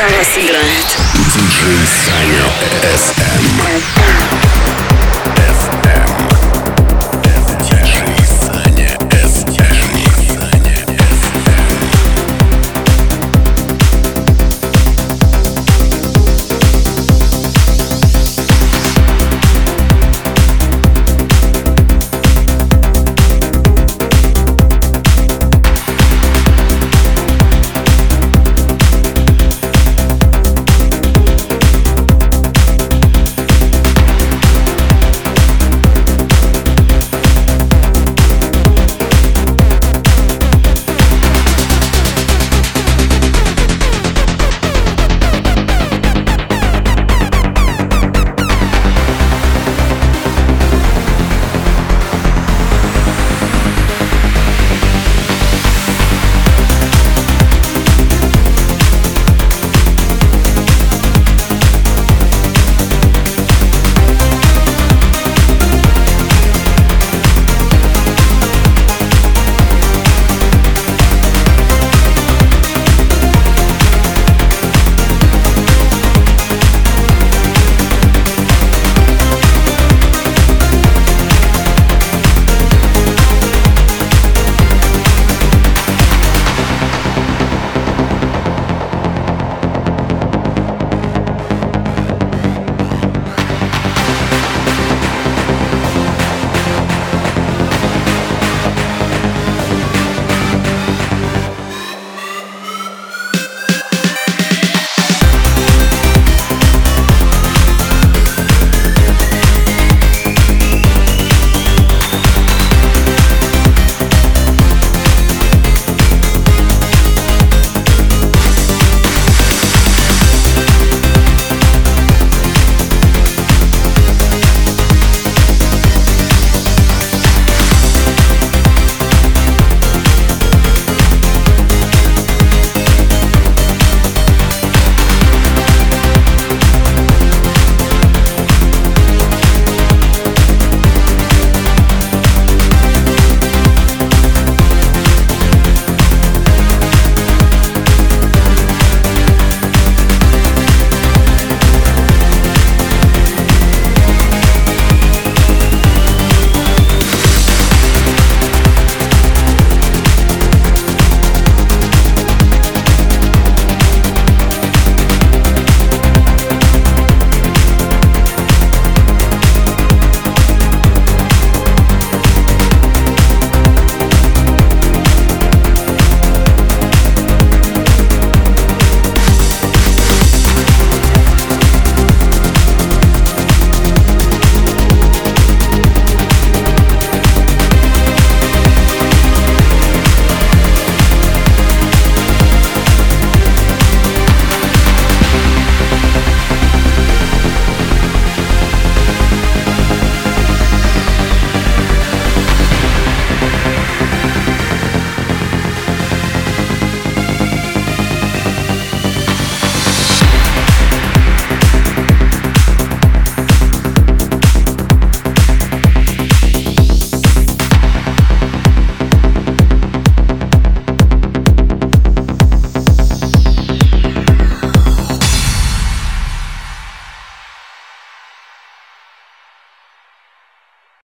для вас играет диджей Саня СМ.